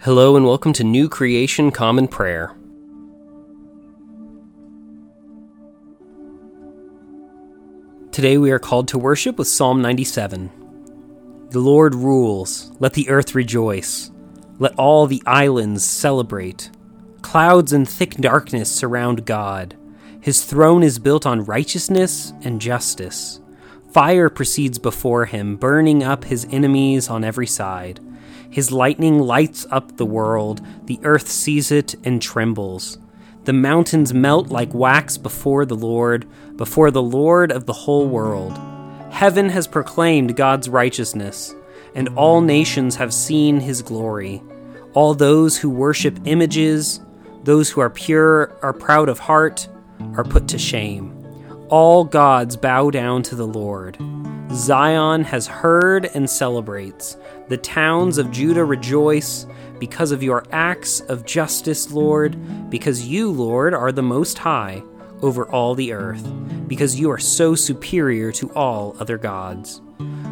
Hello and welcome to New Creation Common Prayer. Today we are called to worship with Psalm 97. The Lord rules, let the earth rejoice, let all the islands celebrate. Clouds and thick darkness surround God. His throne is built on righteousness and justice. Fire proceeds before him, burning up his enemies on every side. His lightning lights up the world, the earth sees it and trembles. The mountains melt like wax before the Lord, before the Lord of the whole world. Heaven has proclaimed God's righteousness, and all nations have seen his glory. All those who worship images, those who are pure, are proud of heart, are put to shame. All gods bow down to the Lord. Zion has heard and celebrates. The towns of Judah rejoice because of your acts of justice, Lord, because you, Lord, are the Most High over all the earth, because you are so superior to all other gods.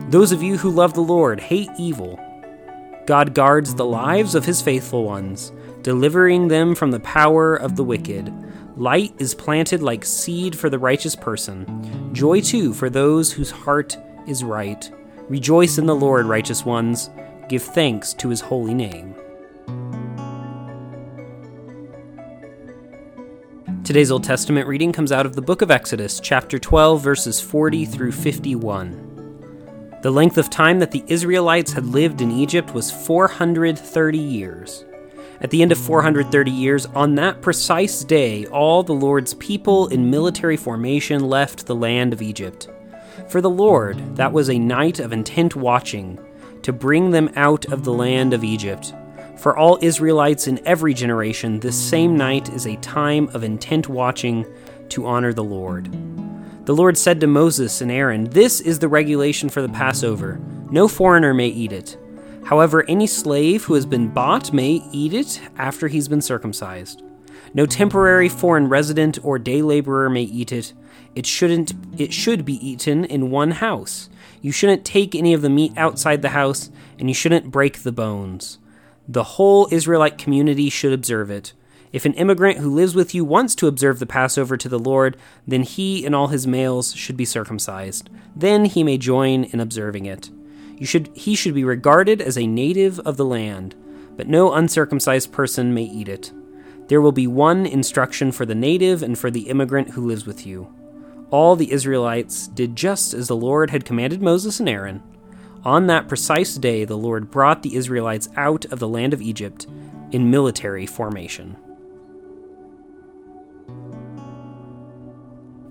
Those of you who love the Lord hate evil. God guards the lives of his faithful ones, delivering them from the power of the wicked. Light is planted like seed for the righteous person, joy too for those whose heart is right. Rejoice in the Lord, righteous ones. Give thanks to his holy name. Today's Old Testament reading comes out of the book of Exodus, chapter 12, verses 40 through 51. The length of time that the Israelites had lived in Egypt was 430 years. At the end of 430 years, on that precise day, all the Lord's people in military formation left the land of Egypt. For the Lord, that was a night of intent watching, to bring them out of the land of Egypt. For all Israelites in every generation, this same night is a time of intent watching to honor the Lord. The Lord said to Moses and Aaron, This is the regulation for the Passover. No foreigner may eat it. However, any slave who has been bought may eat it after he's been circumcised. No temporary foreign resident or day laborer may eat it. It shouldn't it should be eaten in one house. You shouldn't take any of the meat outside the house, and you shouldn't break the bones. The whole Israelite community should observe it. If an immigrant who lives with you wants to observe the Passover to the Lord, then he and all his males should be circumcised. Then he may join in observing it. You should, he should be regarded as a native of the land, but no uncircumcised person may eat it. There will be one instruction for the native and for the immigrant who lives with you. All the Israelites did just as the Lord had commanded Moses and Aaron. On that precise day, the Lord brought the Israelites out of the land of Egypt in military formation.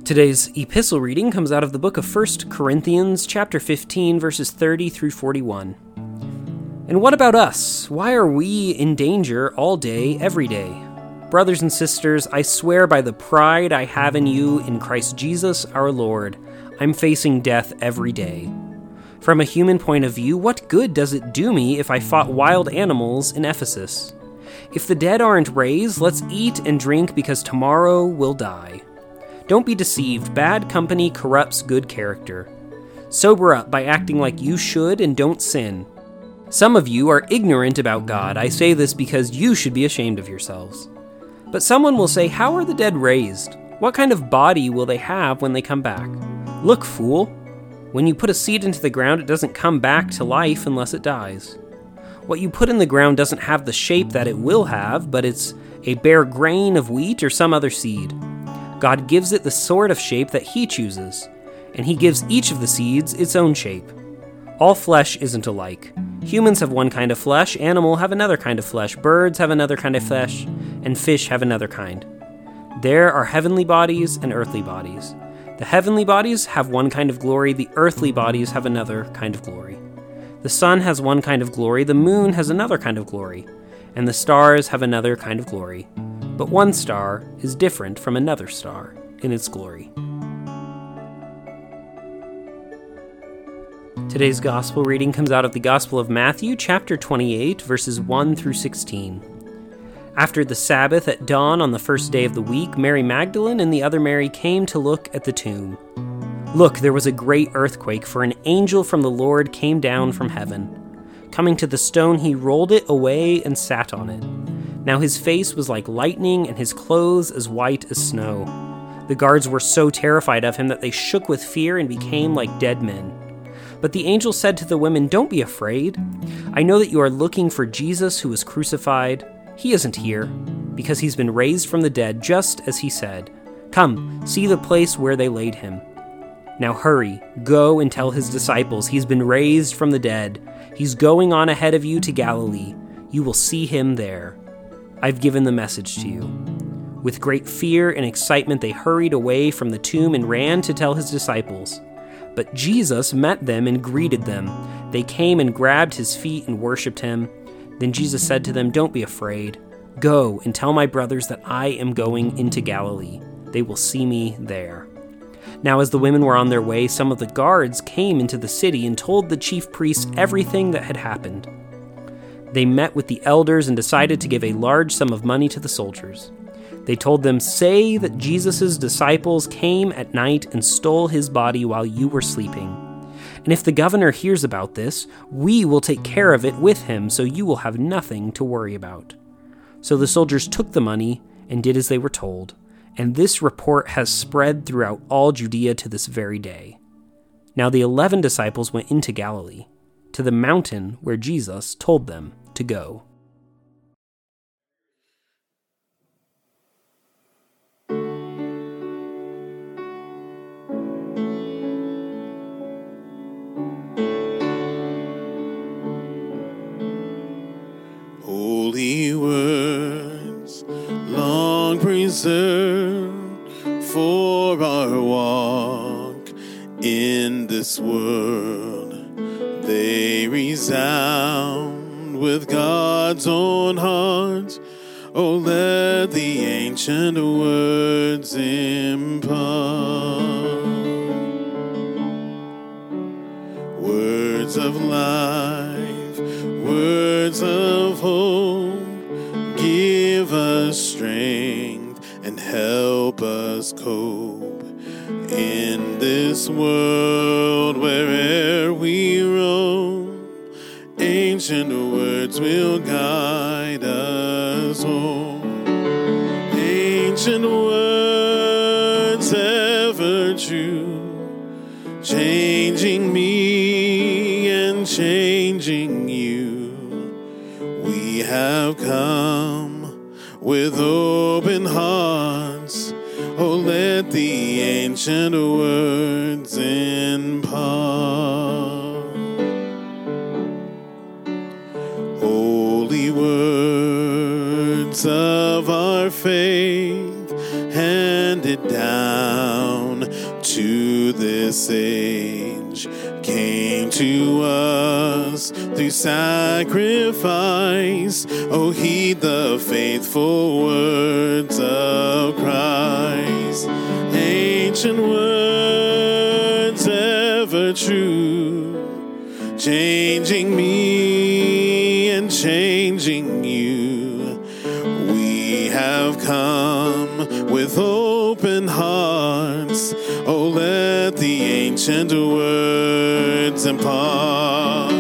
Today's epistle reading comes out of the book of 1 Corinthians, chapter 15, verses 30 through 41. And what about us? Why are we in danger all day, every day? Brothers and sisters, I swear by the pride I have in you in Christ Jesus our Lord, I'm facing death every day. From a human point of view, what good does it do me if I fought wild animals in Ephesus? If the dead aren't raised, let's eat and drink because tomorrow we'll die. Don't be deceived, bad company corrupts good character. Sober up by acting like you should and don't sin. Some of you are ignorant about God. I say this because you should be ashamed of yourselves. But someone will say, How are the dead raised? What kind of body will they have when they come back? Look, fool, when you put a seed into the ground, it doesn't come back to life unless it dies. What you put in the ground doesn't have the shape that it will have, but it's a bare grain of wheat or some other seed. God gives it the sort of shape that He chooses, and He gives each of the seeds its own shape. All flesh isn't alike. Humans have one kind of flesh, animals have another kind of flesh, birds have another kind of flesh, and fish have another kind. There are heavenly bodies and earthly bodies. The heavenly bodies have one kind of glory, the earthly bodies have another kind of glory. The sun has one kind of glory, the moon has another kind of glory, and the stars have another kind of glory. But one star is different from another star in its glory. Today's gospel reading comes out of the Gospel of Matthew, chapter 28, verses 1 through 16. After the Sabbath at dawn on the first day of the week, Mary Magdalene and the other Mary came to look at the tomb. Look, there was a great earthquake, for an angel from the Lord came down from heaven. Coming to the stone, he rolled it away and sat on it. Now his face was like lightning, and his clothes as white as snow. The guards were so terrified of him that they shook with fear and became like dead men. But the angel said to the women, Don't be afraid. I know that you are looking for Jesus who was crucified. He isn't here, because he's been raised from the dead, just as he said. Come, see the place where they laid him. Now hurry, go and tell his disciples he's been raised from the dead. He's going on ahead of you to Galilee. You will see him there. I've given the message to you. With great fear and excitement, they hurried away from the tomb and ran to tell his disciples. But Jesus met them and greeted them. They came and grabbed his feet and worshipped him. Then Jesus said to them, Don't be afraid. Go and tell my brothers that I am going into Galilee. They will see me there. Now, as the women were on their way, some of the guards came into the city and told the chief priests everything that had happened. They met with the elders and decided to give a large sum of money to the soldiers. They told them, Say that Jesus' disciples came at night and stole his body while you were sleeping. And if the governor hears about this, we will take care of it with him, so you will have nothing to worry about. So the soldiers took the money and did as they were told, and this report has spread throughout all Judea to this very day. Now the eleven disciples went into Galilee, to the mountain where Jesus told them to go. This world, they resound with God's own heart. Oh, let the ancient words impart words of life, words of hope. Give us strength and help us cope in this world where'er we roam. Ancient words will guide us home. Ancient words ever true changing me and changing you. We have come with ancient words impart. Holy words of our faith handed down to this age came to us through sacrifice. Oh, heed the faithful words of Christ. Ancient words ever true, changing me and changing you. We have come with open hearts. Oh, let the ancient words impart.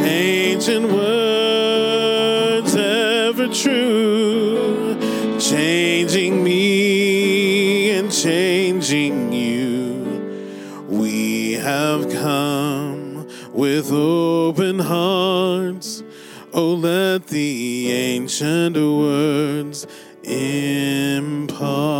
Ancient words ever true, changing me and changing you. We have come with open hearts. Oh, let the ancient words impart.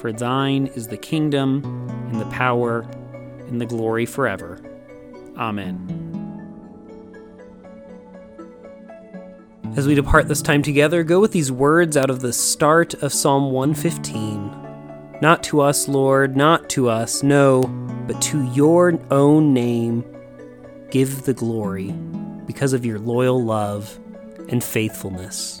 For thine is the kingdom, and the power, and the glory forever. Amen. As we depart this time together, go with these words out of the start of Psalm 115. Not to us, Lord, not to us, no, but to your own name give the glory because of your loyal love and faithfulness.